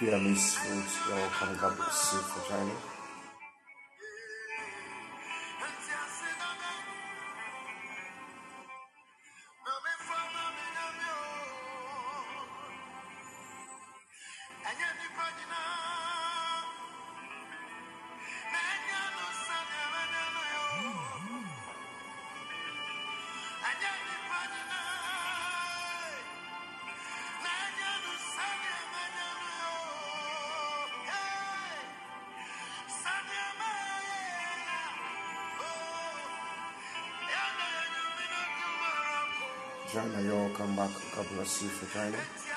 Ikea Miss Food, you're welcome. God bless you for joining. Joanna, you're welcome back. God bless you for joining.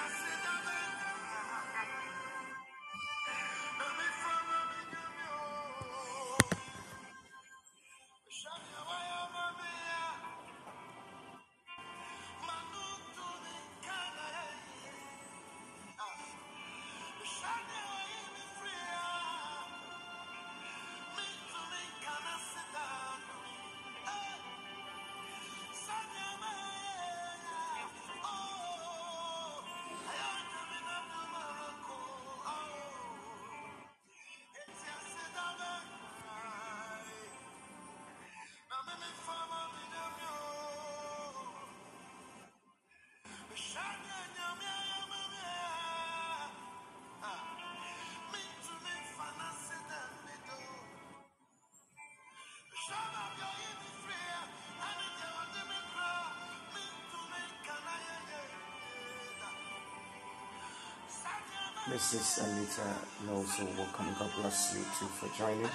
Mrs. Anita also welcome. God bless you too for joining.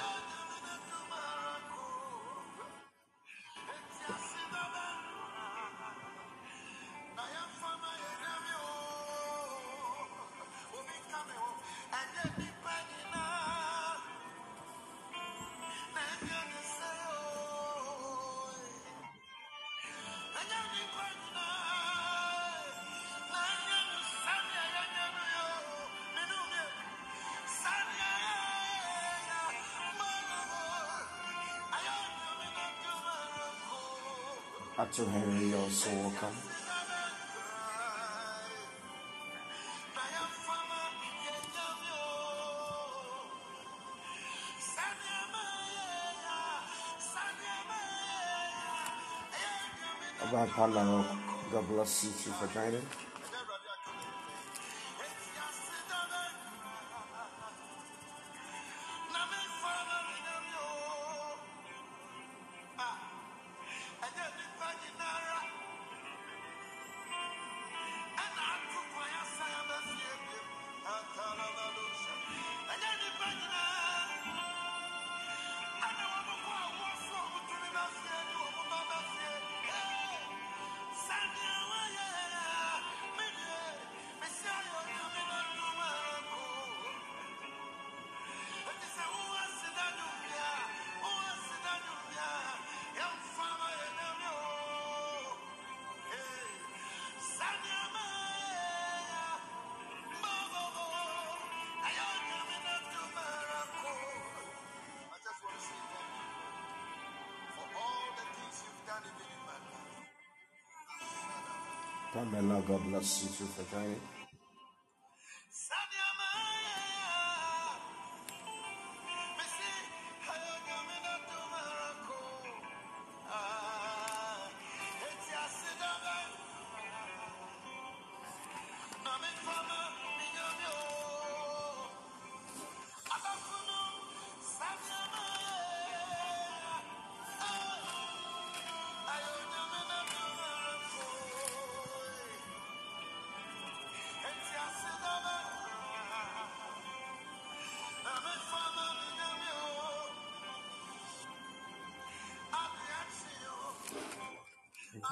Ato Henry, you're also. About God bless you for joining. God bless you too for joining.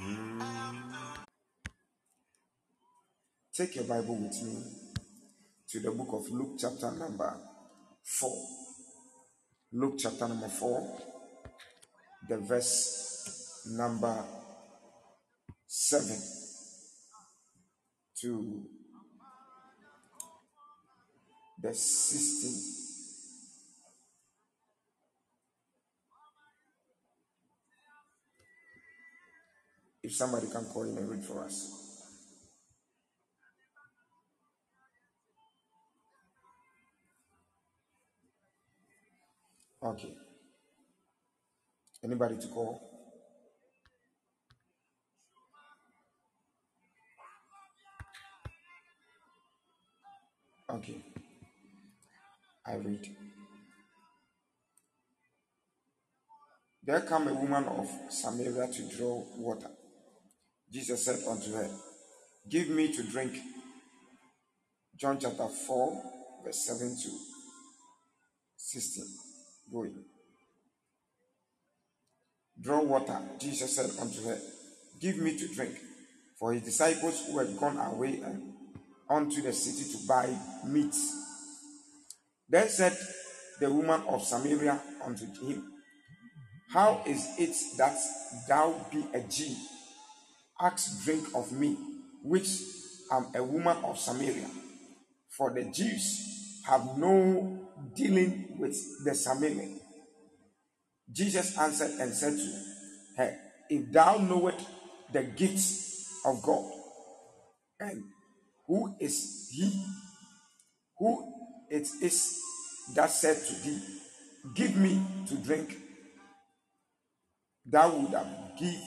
Mm. Take your Bible with me to the book of Luke, chapter number 4. Luke, chapter number 4, the verse number 7 to 16. If somebody can call in and read for us. Okay. Anybody to call? I read. There came a woman of Samaria to draw water. Jesus said unto her, Give me to drink. John chapter 4, verse 7 to 16. Going. Draw water. Jesus said unto her, Give me to drink. For his disciples who had gone away unto the city to buy meat. Then said the woman of Samaria unto him, How is it that thou be a Jew? Ask drink of me, which am a woman of Samaria. For the Jews have no dealing with the Samaritan. Jesus answered and said to her, If thou knowest the gifts of God, and who is he who it is that said to thee, Give me to drink, thou would have give,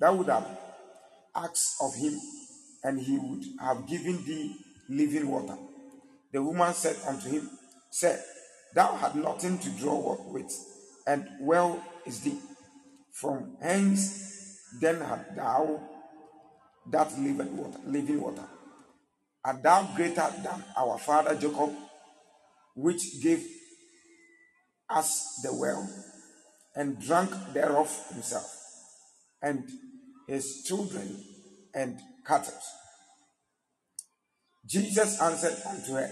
thou would have asked of him, and he would have given thee living water. The woman said unto him, Sir, thou had nothing to draw with, and well is thee. From hence then had thou that living water, living water. Art thou greater than our father Jacob, which gave us the well, and drank thereof himself, and his children and cattle? Jesus answered unto her,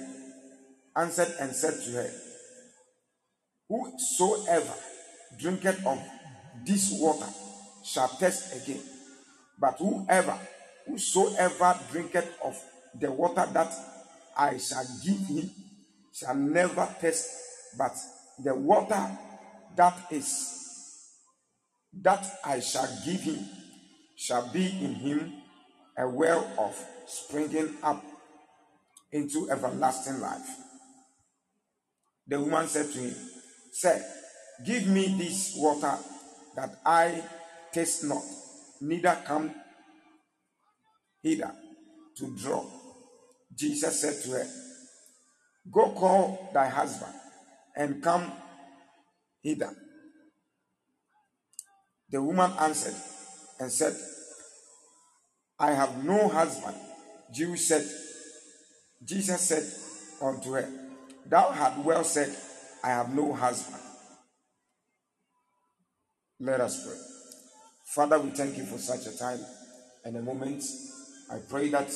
answered and said to her, Whosoever drinketh of this water shall thirst again. But whoever, whosoever drinketh of the water that I shall give him shall never thirst, but the water that is that I shall give him shall be in him a well of springing up into everlasting life. The woman said to him, Sir, give me this water that I taste not, neither come hither to draw. Jesus said to her, Go call thy husband and come hither. The woman answered and said, I have no husband. Jesus said, Jesus said unto her, Thou hast well said, I have no husband. Let us pray. Father, we thank you for such a time and a moment. I pray that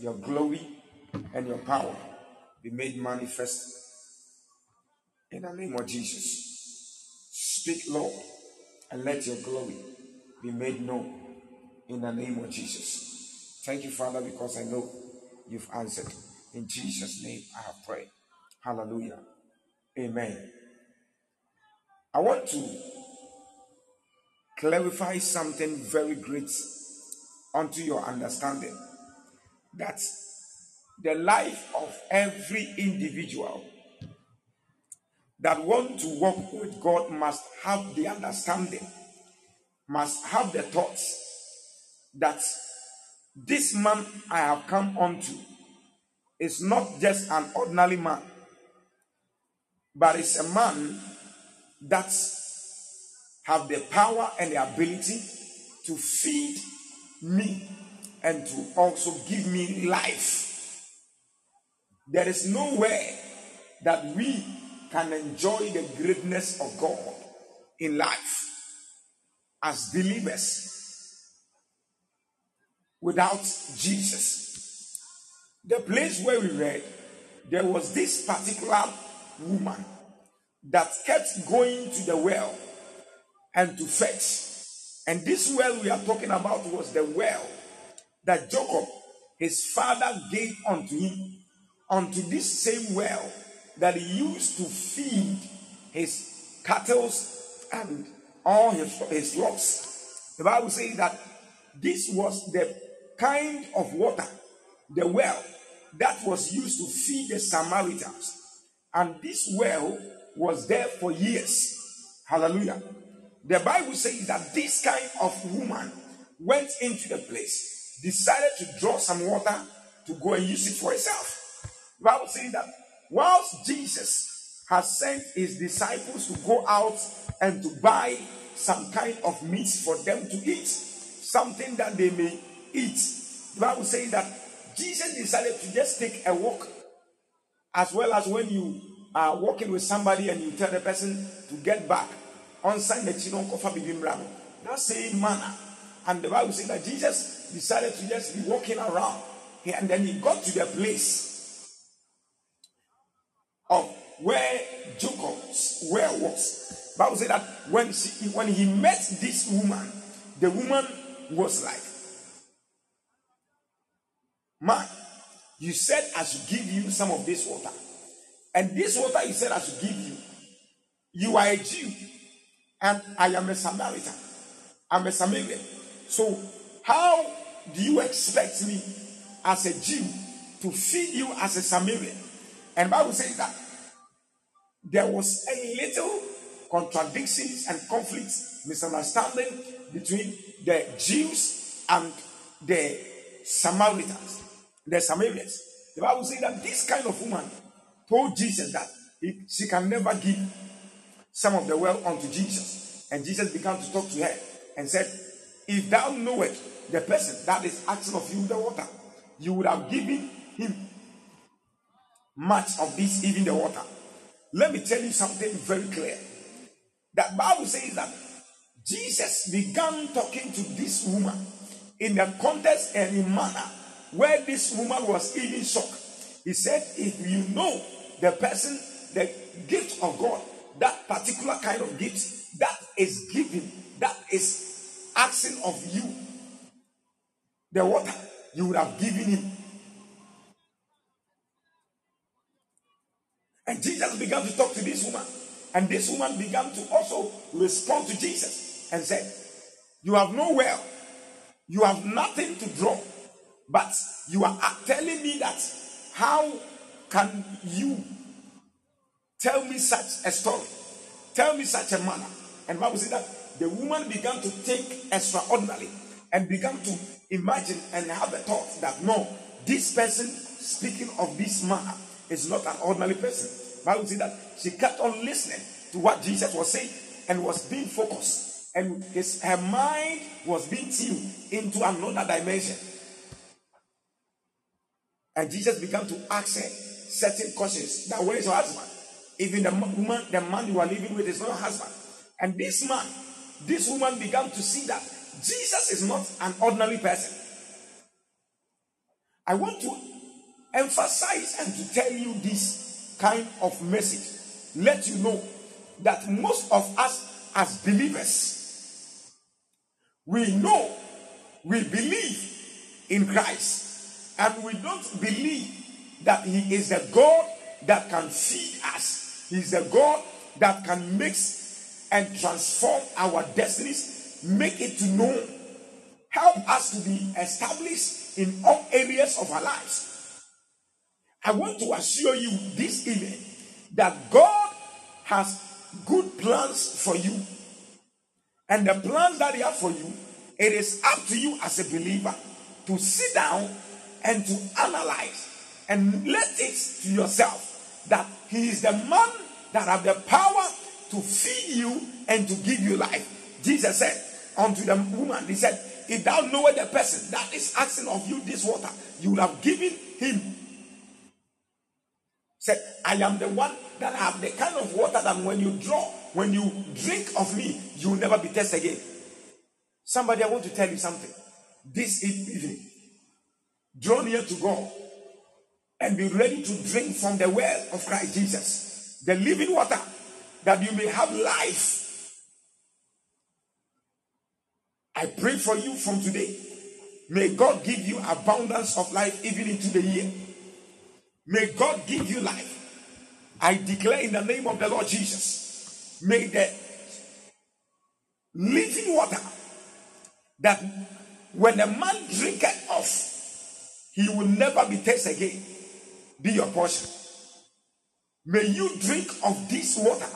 your glory and your power be made manifest in the name of Jesus. Speak, Lord, and let your glory be made known in the name of Jesus. Thank you, Father, because I know you've answered. In Jesus' name, I prayed. Hallelujah. Amen. I want to clarify something very great unto your understanding that the life of every individual that want to walk with God must have the understanding, must have the thoughts that this man I have come unto is not just an ordinary man, but is a man that have the power and the ability to feed me and to also give me life. There is nowhere that we can enjoy the greatness of God in life as believers without Jesus. The place where we read, there was this particular woman that kept going to the well and to fetch. And this well we are talking about was the well that Jacob, his father, gave unto him, unto this same well that he used to feed his cattle and all his, his flocks. The Bible says that this was the kind of water, the well, that was used to feed the Samaritans. And this well was there for years. Hallelujah. The Bible says that this kind of woman went into the place, decided to draw some water to go and use it for herself. The Bible says that whilst Jesus has sent his disciples to go out and to buy some kind of meat for them to eat, something that they may eat. The Bible says that Jesus decided to just take a walk, as well as when you are walking with somebody and you tell the person to get back on Sunday, that same manner. And the Bible says that Jesus decided to just be walking around, and then he got to the place of where Jacob's well was. Bible said that when she, when he met this woman, the woman was like, Man, you said I should give you some of this water. And this water you said I should give you. You are a Jew, and I am a Samaritan. I'm a Samaritan. So, how do you expect me as a Jew to feed you as a Samaritan? And Bible says that there was a little contradictions and conflicts, misunderstanding between the Jews and the Samaritans, the Samaritans. The Bible says that this kind of woman told Jesus that he, she can never give some of the well unto Jesus. And Jesus began to talk to her and said, If thou knowest the person that is asking of you the water, you would have given him much of this, even the water. Let me tell you something very clear. That Bible says that Jesus began talking to this woman in the context and in manner where this woman was even shocked. He said, If you know the person, the gift of God, that particular kind of gift that is given, that is asking of you the water, you would have given him. And Jesus began to talk to this woman. And this woman began to also respond to Jesus and said, You have no well, you have nothing to draw, but you are telling me that how can you tell me such a story? Tell me such a manner. And Bible says that the woman began to think extraordinarily and began to imagine and have a thought that no, this person speaking of this manner is not an ordinary person. Bible says that she kept on listening to what Jesus was saying and was being focused. And his her mind was being tuned into another dimension. And Jesus began to ask her certain questions. That where is your husband? Even the woman, the man you are living with is not your husband. And this man, this woman began to see that Jesus is not an ordinary person. I want to emphasize and to tell you this kind of message. Let you know that most of us as believers, we know, we believe in Christ, and we don't believe that He is a God that can feed us. He's a God that can mix and transform our destinies, make it to know, help us to be established in all areas of our lives. I want to assure you this evening that God has good plans for you. And the plans that He has for you, it is up to you as a believer to sit down and to analyze and let it to yourself that He is the man that have the power to feed you and to give you life. Jesus said unto the woman, He said, If thou knowest the person that is asking of you this water, you will have given him Said, I am the one that have the kind of water that when you draw, when you drink of me, you will never be thirsty again. Somebody, I want to tell you something. This evening, draw near to God and be ready to drink from the well of Christ Jesus, the living water, that you may have life. I pray for you from today. May God give you abundance of life even into the year. May God give you life. I declare in the name of the Lord Jesus, may the living water that when a man drinketh of, he will never be thirsty again, be your portion. May you drink of this water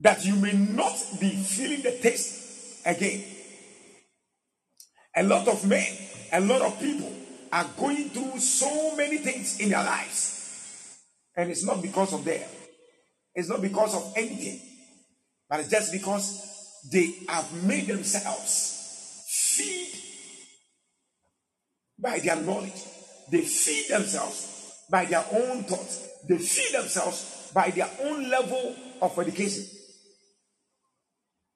that you may not be feeling the taste again. A lot of men, a lot of people are going through so many things in their lives. And it's not because of them, it's not because of anything, but it's just because they have made themselves feed by their knowledge. They feed themselves by their own thoughts. They feed themselves by their own level of education.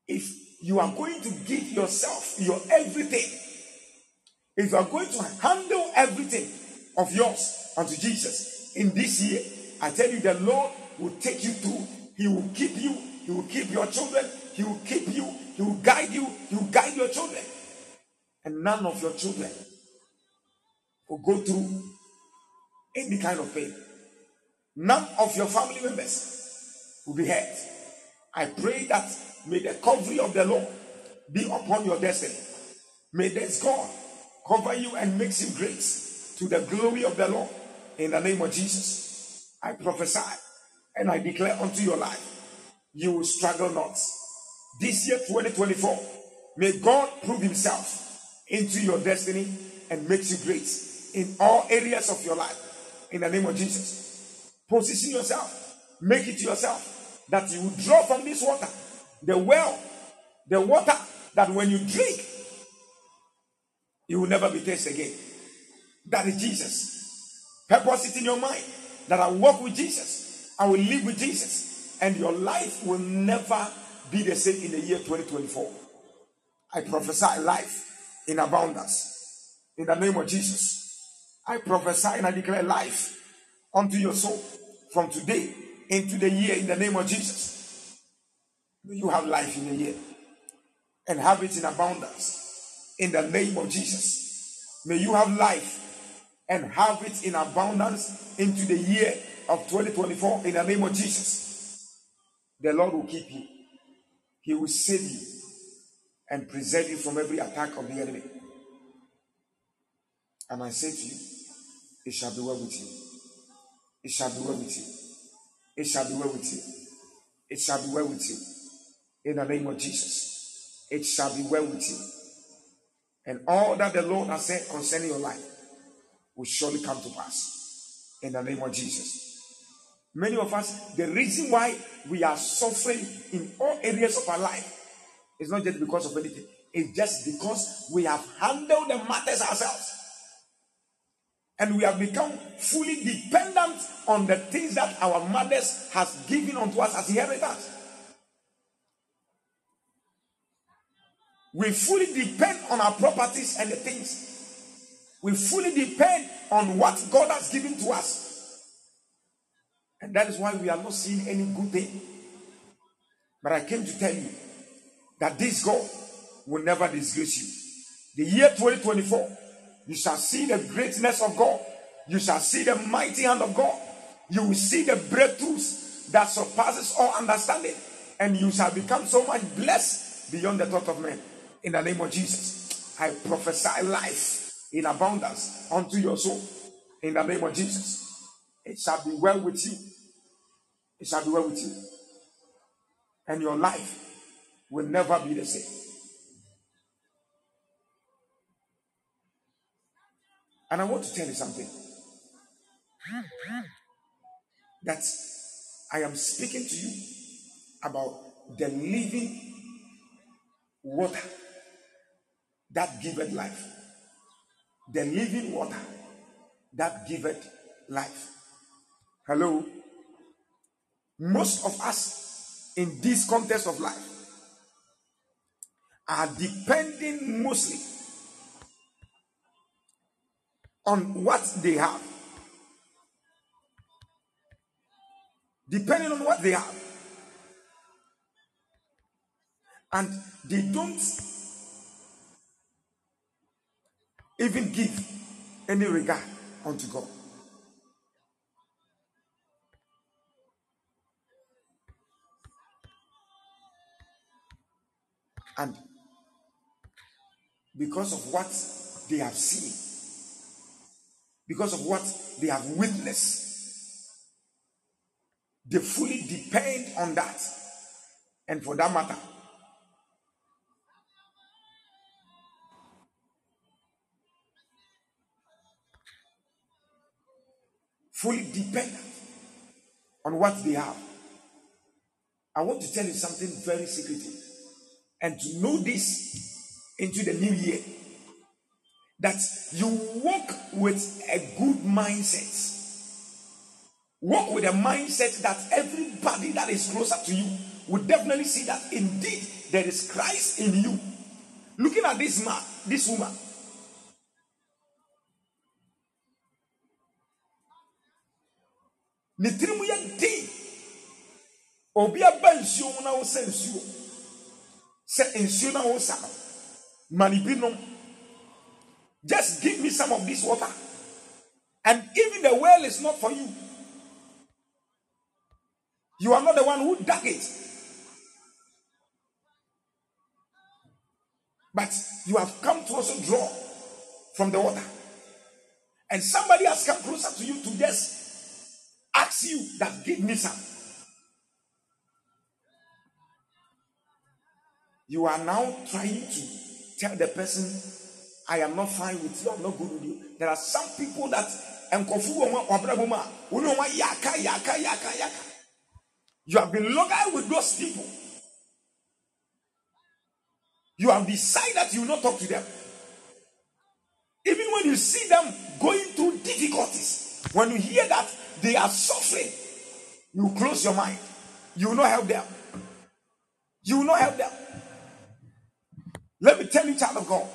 If you are going to give yourself your everything, if you are going to handle everything of yours unto Jesus in this year, I tell you, the Lord will take you through. He will keep you. He will keep your children. He will keep you. He will guide you. He will guide your children. And none of your children will go through any kind of pain. None of your family members will be hurt. I pray that may the covering of the Lord be upon your destiny. May this God cover you and makes you great to the glory of the Lord in the name of Jesus. I prophesy and I declare unto your life, you will struggle not. This year 2024, may God prove himself into your destiny and makes you great in all areas of your life in the name of Jesus. Position yourself, make it yourself that you will draw from this water, the well, the water that when you drink, you will never be thirsty again. That is Jesus. Purpose it in your mind that I walk with Jesus, I will live with Jesus, and your life will never be the same in the year 2024. I prophesy life in abundance in the name of Jesus. I prophesy and I declare life unto your soul from today into the year in the name of Jesus. You have life in the year and have it in abundance in the name of Jesus. May you have life and have it in abundance into the year of 2024 in the name of Jesus. The Lord will keep you, He will save you and preserve you from every attack of the enemy. And I say to you, it shall be well with you. It shall be well with you. It shall be well with you. It shall be well with you. In the name of Jesus, it shall be well with you. And all that the Lord has said concerning your life will surely come to pass. In the name of Jesus. Many of us, the reason why we are suffering in all areas of our life is not just because of anything, it's just because we have handled the matters ourselves. And we have become fully dependent on the things that our mothers has given unto us as inheritance. We fully depend on our properties and the things. We fully depend on what God has given to us. And that is why we are not seeing any good thing. But I came to tell you that this God will never disgrace you. The year 2024, you shall see the greatness of God. You shall see the mighty hand of God. You will see the breakthroughs that surpasses all understanding. And you shall become so much blessed beyond the thought of men. In the name of Jesus, I prophesy life in abundance unto your soul. In the name of Jesus, it shall be well with you. It shall be well with you. And your life will never be the same. And I want to tell you something. That I am speaking to you about the living water that giveth life. The living water that giveth life. Hello? Most of us in this context of life are depending mostly on what they have. Depending on what they have. And they don't even give any regard unto God. And because of what they have seen, because of what they have witnessed, they fully depend on that. And for that matter, fully dependent on what they have. I want to tell you something very secretive. And to know this into the new year, that you walk with a good mindset. Walk with a mindset that everybody that is closer to you will definitely see that indeed there is Christ in you. Looking at this man, this woman, ne tirim yɛ den. Obi aba nsuo mu na wosa nsuo. Sɛ nsuo na wosa no ma bi nom just give me some of this water. And even the well is not for you. You are not the one who dug it. But you have come to also draw from the water. And somebody has come closer to you to just ask you that give me some. You are now trying to tell the person, I am not fine with you, I'm not good with you. There are some people that you have been longer with those people. You have decided that you will not talk to them. Even when you see them going through difficulties, when you hear that they are suffering. You close your mind. You will not help them. You will not help them. Let me tell you, child of God,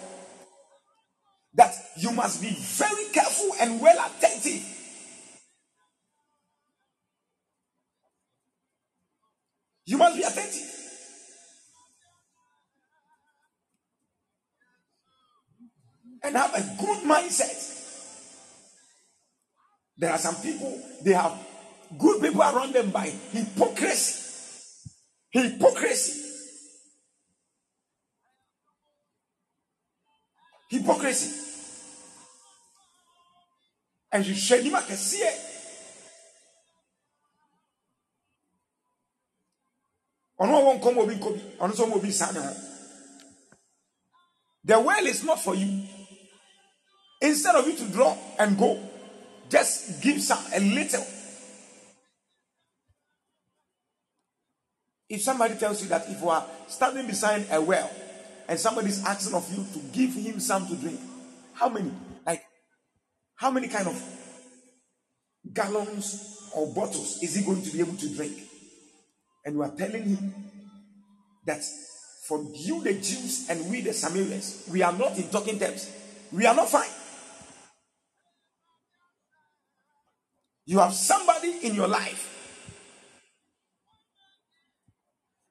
that you must be very careful and well attentive. You must be attentive. And have a good mindset. There are some people, they have good people around them by hypocrisy. Hypocrisy. Hypocrisy. And you share him kɛseɛ ɔno a wɔnkɔm obi nkɔ bi ɔno obi nsa ne ho the well is not for you instead of you to draw and go just give some a little. If somebody tells you that if you are standing beside a well and somebody is asking of you to give him some to drink, how many? Like, how many kind of gallons or bottles is he going to be able to drink? And you are telling him that for you, the Jews, and we, the Samaritans, we are not in talking terms. We are not fine. You have somebody in your life,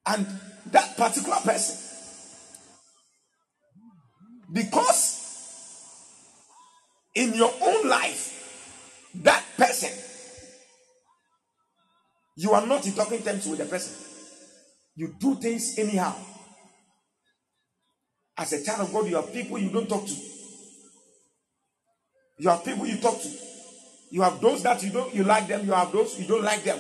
and that particular person, because in your own life, that person, you are not in talking terms with the person. You do things anyhow. As a child of God, you have people you don't talk to. You have people you talk to. You have those that you don't you like them, you have those you don't like them.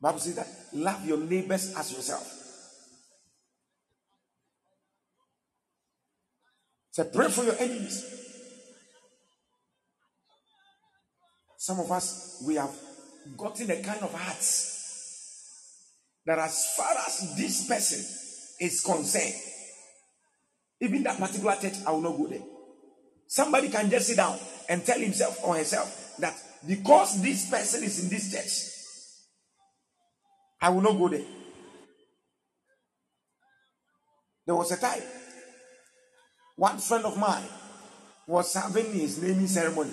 Bible says that love your neighbors as yourself. So pray for your enemies. Some of us we have gotten a kind of hearts that as far as this person is concerned, Even that particular church, I will not go there. Somebody can just sit down and tell himself or herself that because this person is in this church, I will not go there. There was a time, one friend of mine was having his naming ceremony.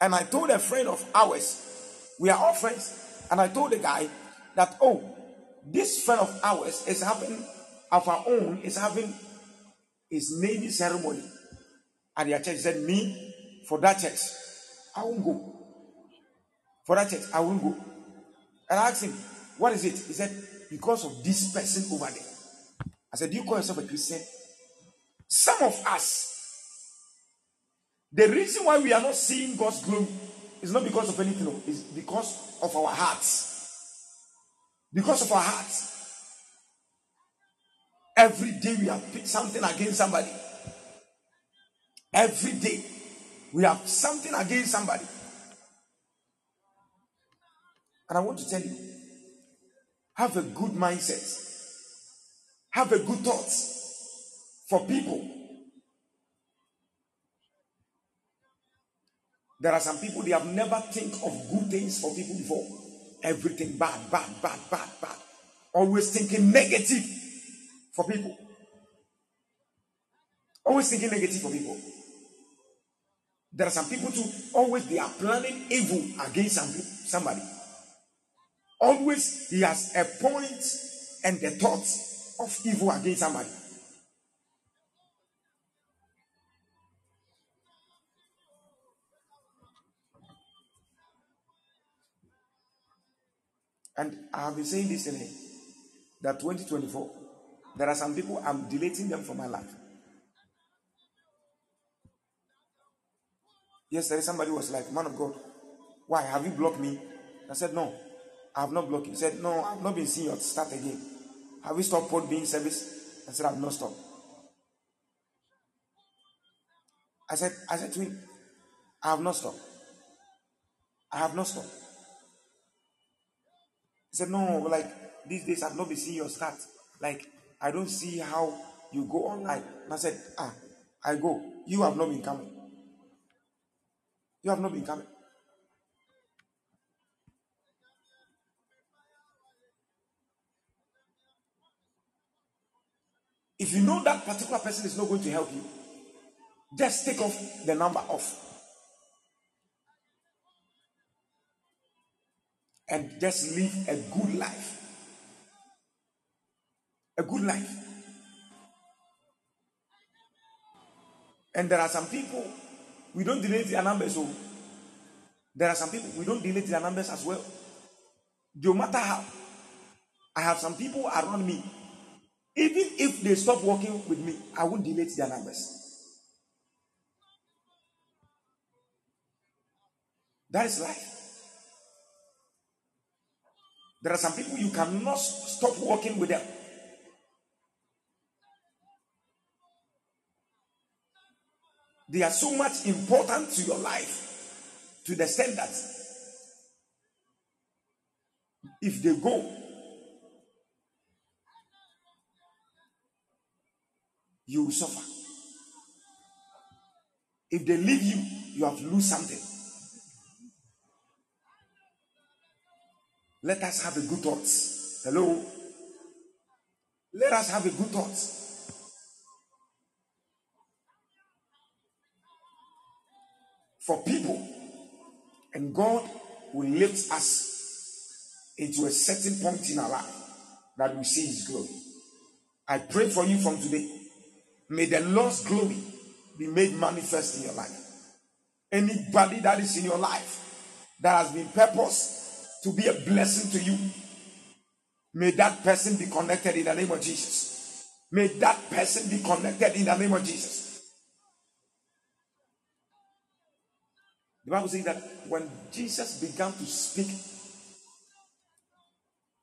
And I told a friend of ours, we are all friends, and I told the guy that, oh, this friend of ours is having, of our own, is having his naming ceremony at their church. He said, Me, for that church, I won't go. For that church, I won't go. And I asked him, What is it? He said, Because of this person over there. I said, Do you call yourself a Christian? Some of us, the reason why we are not seeing God's glory is not because of anything, it's because of our hearts. Because of our hearts. Every day we have something against somebody. Every day we have something against somebody. And I want to tell you have a good mindset, have a good thoughts for people. There are some people they have never think of good things for people before. Everything bad, bad, bad, bad, bad. Always thinking negative for people. Always thinking negative for people. There are some people too, always they are planning evil against some, somebody. Always he has a point and the thought of evil against somebody. And I have been saying this in that 2024, there are some people I'm deleting them from my life. Yesterday, somebody was like, Man of God, why have you blocked me? I said, No, I have not blocked you. He said, No, I've not been seeing your start again. Have you stopped port being service? I said, I've not stopped. I said, I said to him, I have not stopped. I have not stopped. He said, No, like these days I've not been seeing your start. Like, I don't see how you go online. And I said, Ah, I go. You have not been coming. You have not been coming. If you know that particular person is not going to help you, just take off the number off. And just live a good life. A good life. And there are some people we don't delete their numbers. So there are some people we don't delete their numbers as well. No matter how, I have some people around me. Even if they stop working with me, I won't delete their numbers. That is life. There are some people you cannot stop working with them. They are so much important to your life to the extent that if they go, you will suffer. If they leave you, you have to lose something. Let us have a good thoughts. Hello. Let us have a good thoughts. For people. And God will lift us into a certain point in our life that we see His glory. I pray for you from today. May the Lord's glory be made manifest in your life. Anybody that is in your life that has been purpose to be a blessing to you, may that person be connected in the name of Jesus. May that person be connected in the name of Jesus. The Bible says that when Jesus began to speak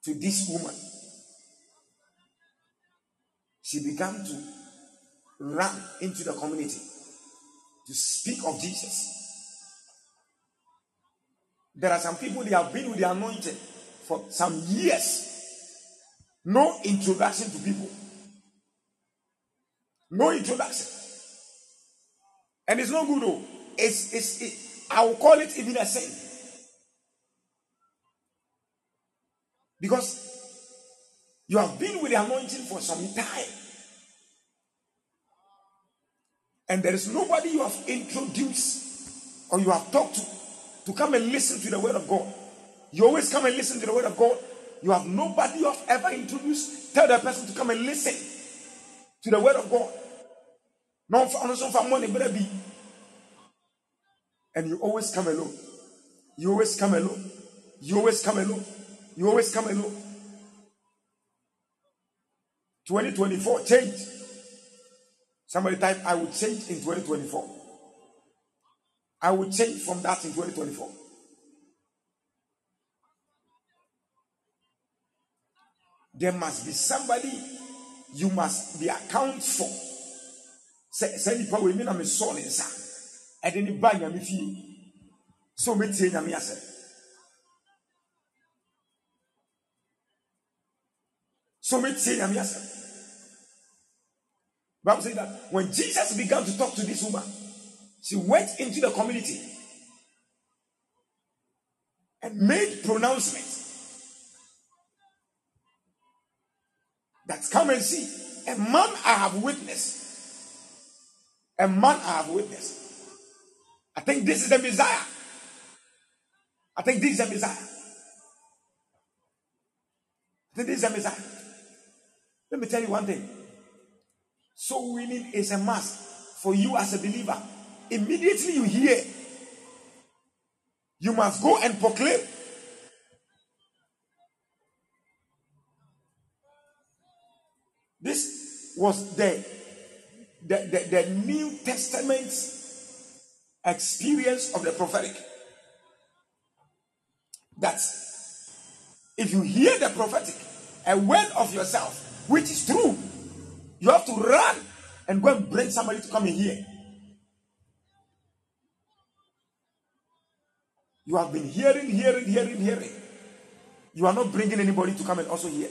to this woman, she began to run into the community to speak of Jesus. There are some people they have been with the anointing for some years. No introduction to people. No introduction. And it's not good though. It's, it's, it, I will call it even a sin. Because you have been with the anointing for some time. And there is nobody you have introduced or you have talked to to come and listen to the word of God. You always come and listen to the word of God. You have nobody you have ever introduced. Tell that person to come and listen to the word of God. And you always come alone. You always come alone. You always come alone. You always come alone. 2024 change. Somebody type, I will change in 2024. I will change from that in 2024. There must be somebody you must be account for. Sɛ nipa wo mean I'm a ne nsa ɛde ne ba nyame fie so me tie nyame asɛ so me tie nyame asɛ Bible says that when Jesus began to talk to this woman, she went into the community and made pronouncements that come and see a man I have witnessed. A man I have witnessed. I think this is the Messiah. I think this is the Messiah. I think this is the Messiah. Let me tell you one thing. So winning is a must for you as a believer. Immediately you hear, you must go and proclaim. This was the, the, the, the New Testament experience of the prophetic. That if you hear the prophetic, a word of yourself, which is true, you have to run and go and bring somebody to come in here. You have been hearing, hearing, hearing, hearing. You are not bringing anybody to come and also hear.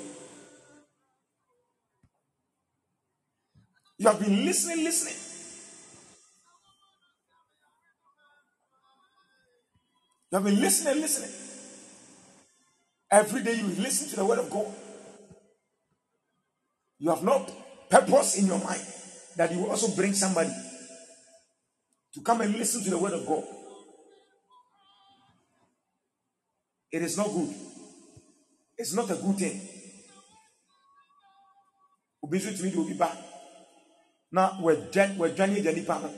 You have been listening, listening. You have been listening, listening. Every day you listen to the word of God. You have not purpose in your mind that you will also bring somebody to come and listen to the word of God. It is not good. It's not a good thing. obi nso tumi de obi ba na wɔadwane wɔadwane agya nipa no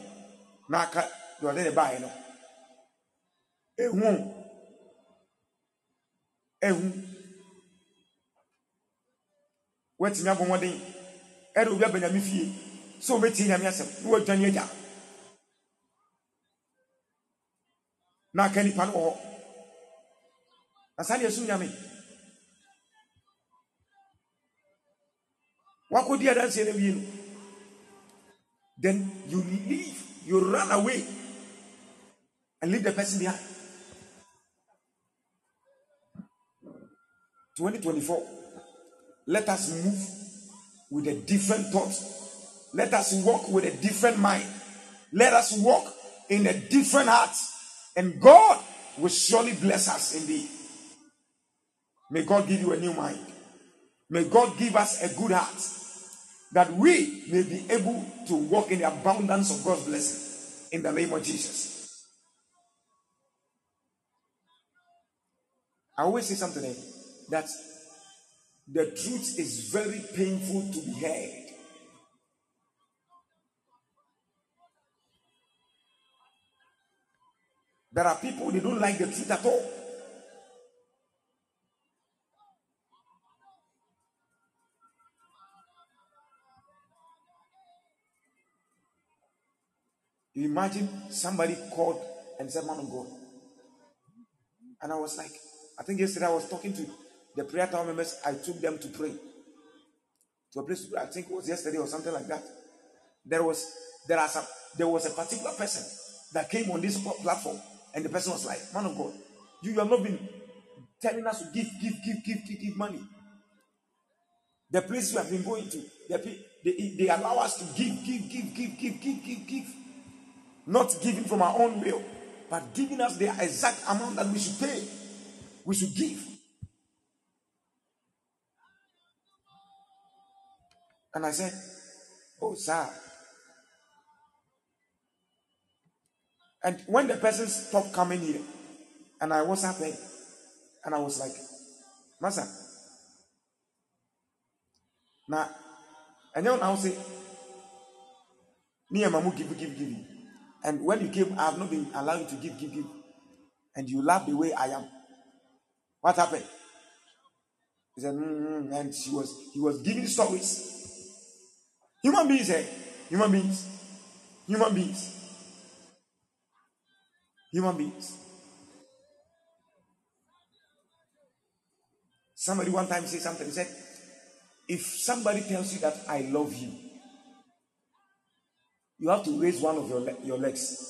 na aka deɛ ɔde ne baeɛ no ehu ehu wɔatumi abɔ mmɔden ɛde obi aba nyame fie sɛ wɔbɛtie nyame asɛm na wɔadwane agya na aka nipa no wɔ hɔ na saa deɛ ɛsom nyame wakɔdi adanseɛ no wie then you leave you run away and leave the person behind 2024 let us move with a different thought. Let us walk with a different mind. Let us walk in a different heart. And god will surely bless us indeed may god give you a new mind. May god give us a good heart that we may be able to walk in the abundance of God's blessing in the name of Jesus. I always say something eh, that the truth is very painful to be heard. There are people they don't like the truth at all. You imagine somebody called and said, Man of God. And I was like, I think yesterday I was talking to the prayer tower members. I took them to pray to a place. I think it was yesterday or something like that. There was there are some there was a particular person that came on this platform, and the person was like, "Man of God, you, you have not been telling us to give, give, give, give, give, give money. The place we have been going to, they, they, they allow us to give, give, give, give, give, give, give, give. Not giving from our own will, but giving us the exact amount that we should pay. We should give. And I said, Oh, sir. And when the person stopped coming here, and I was happy, and I was like, Master, now, and then I will say, Near Mamu, give, give, give. And when you came, I have not been allowed to give, give, give. And you laugh the way I am. What happened? He said, mm-hmm. and she was, he was giving stories. Human beings, eh? Human beings. Human beings. Human beings. Somebody one time said something. He said, if somebody tells you that I love you, you have to raise one of your, le- your legs.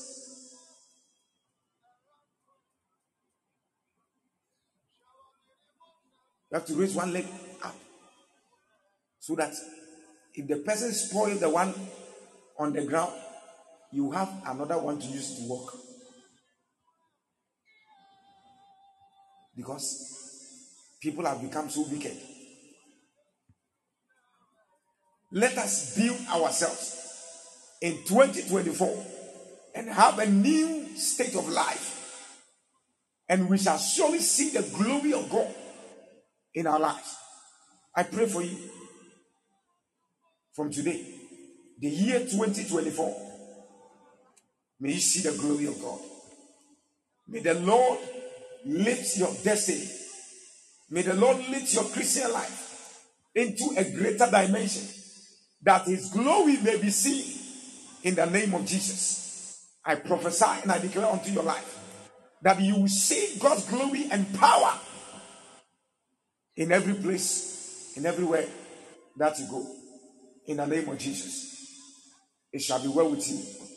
You have to raise one leg up so that if the person spoils the one on the ground, you have another one to use to walk. Because people have become so wicked. Let us build ourselves in 2024 and have a new state of life. And we shall surely see the glory of God in our lives. I pray for you from today, the year 2024. May you see the glory of God. May the Lord lift your destiny. May the Lord lift your Christian life into a greater dimension that His glory may be seen in the name of Jesus. I prophesy and I declare unto your life that you will see God's glory and power in every place, in everywhere that you go. In the name of Jesus, it shall be well with you.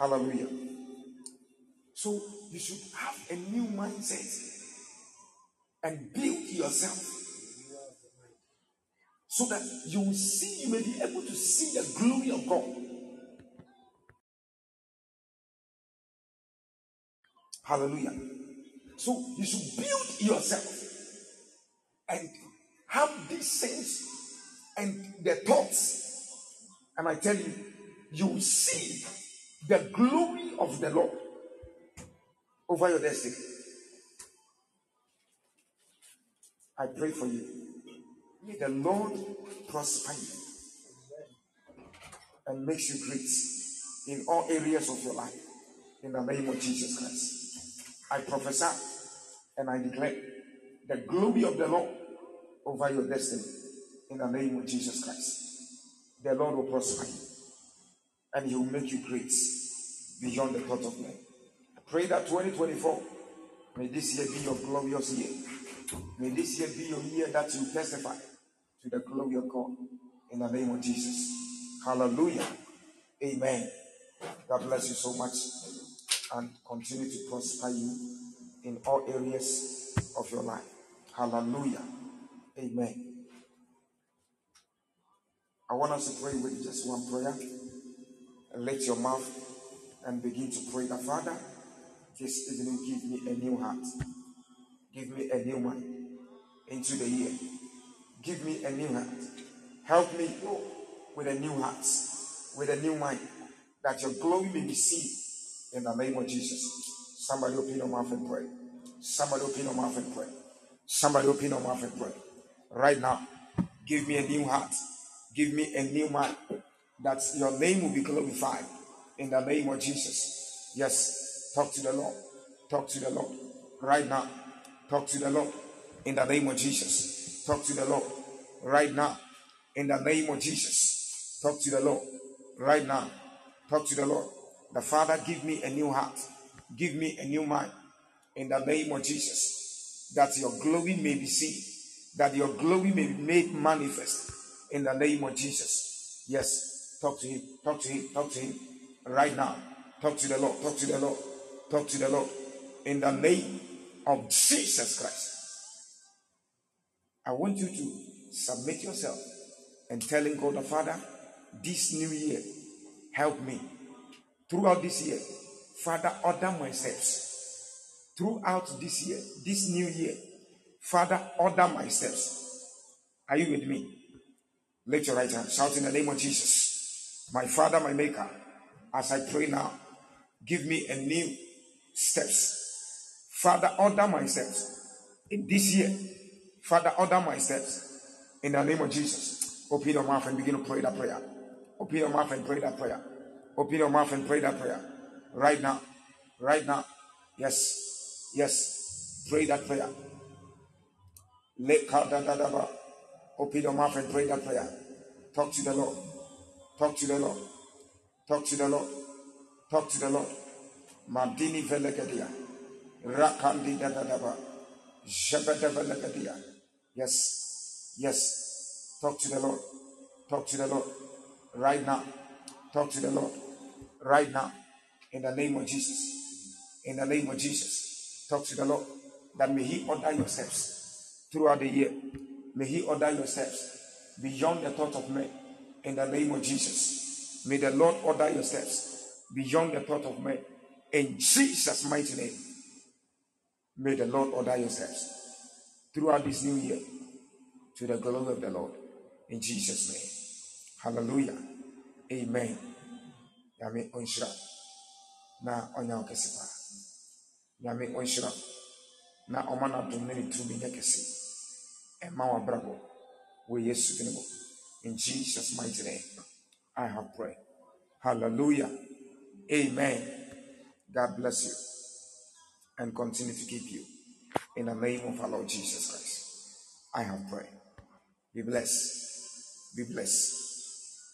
Hallelujah. So you should have a new mindset and build yourself so that you will see, you may be able to see the glory of God. Hallelujah. So you should build yourself and have these things and the thoughts. And I tell you, you will see the glory of the Lord over your destiny. I pray for you. May the Lord prosper you and makes you great in all areas of your life. In the name of Jesus Christ. I prophesy and I declare the glory of the Lord over your destiny. In the name of Jesus Christ. The Lord will prosper you and He will make you great beyond the thought of men. I pray that 2024 may this year be your glorious year. May this year be your year that you testify to the glory of God in the name of Jesus. Hallelujah. Amen. God bless you so much and continue to prosper you in all areas of your life. Hallelujah. Amen. I want us to pray with just one prayer. And let your mouth and begin to pray that Father, this evening give me a new heart. Give me a new mind into the year. Give me a new heart Help me, Lord, with a new heart, with a new mind, that your glory may be seen in the name of Jesus. Somebody open your mouth and pray. Somebody open your mouth and pray. Somebody open your mouth and pray. Right now, give me a new heart. Give me a new mind. That your name will be glorified in the name of Jesus. Yes, talk to the Lord. Talk to the Lord. Right now, talk to the Lord in the name of Jesus. Talk to the Lord right now in the name of Jesus. Talk to the Lord right now. Talk to the Lord. The Father, give me a new heart. Give me a new mind in the name of Jesus. That your glory may be seen. That your glory may be made manifest in the name of Jesus. Yes. Talk to him. Talk to him. Talk to him right now. Talk to the Lord. Talk to the Lord. Talk to the Lord in the name of Jesus Christ. I want you to submit yourself and telling God the Father, this new year, help me. Throughout this year, Father, order my steps. Throughout this year, this new year, Father, order my steps. Are you with me? Let your right hand shout in the name of Jesus. My Father, my Maker, as I pray now, give me a new steps. Father, order my steps in this year. Father, order my steps in the name of Jesus. Open your mouth and begin to pray that prayer. Open your mouth and pray that prayer. Open your mouth and pray that prayer. Right now. Right now. Yes. Yes. Pray that prayer. Open your mouth and pray that prayer. Talk to the Lord. Talk to the Lord. Talk to the Lord. Talk to the Lord. Mandini velegadia. Rakandi dadadaba. Velegadia. Yes. Yes. Talk to the Lord. Talk to the Lord. Right now. Talk to the Lord. Right now. In the name of Jesus. In the name of Jesus. Talk to the Lord. That may He order your steps throughout the year. May He order your steps beyond the thought of men. In the name of Jesus. May the Lord order your steps beyond the thought of men. In Jesus' mighty name. May the Lord order your steps throughout this new year to the glory of the Lord. In Jesus' name. Hallelujah. Amen. Yame onhyira na ɔnya wo kɛse paa. Nyame onhyira na ɔma n'adom ne ne tumi nyɛ kɛse. Ɛma w'abrabɔ wɔ Yesu mu. In Jesus' mighty name, I have prayed. Hallelujah. Amen. God bless you and continue to keep you. In the name of our Lord Jesus Christ, I have prayed. Be blessed, be blessed,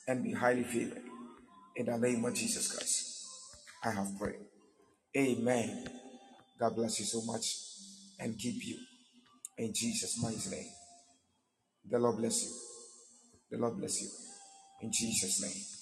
and be highly favored. In the name of Jesus Christ, I have prayed. Amen. God bless you so much and keep you. In Jesus' mighty name. The Lord bless you. The Lord bless you. In Jesus' name.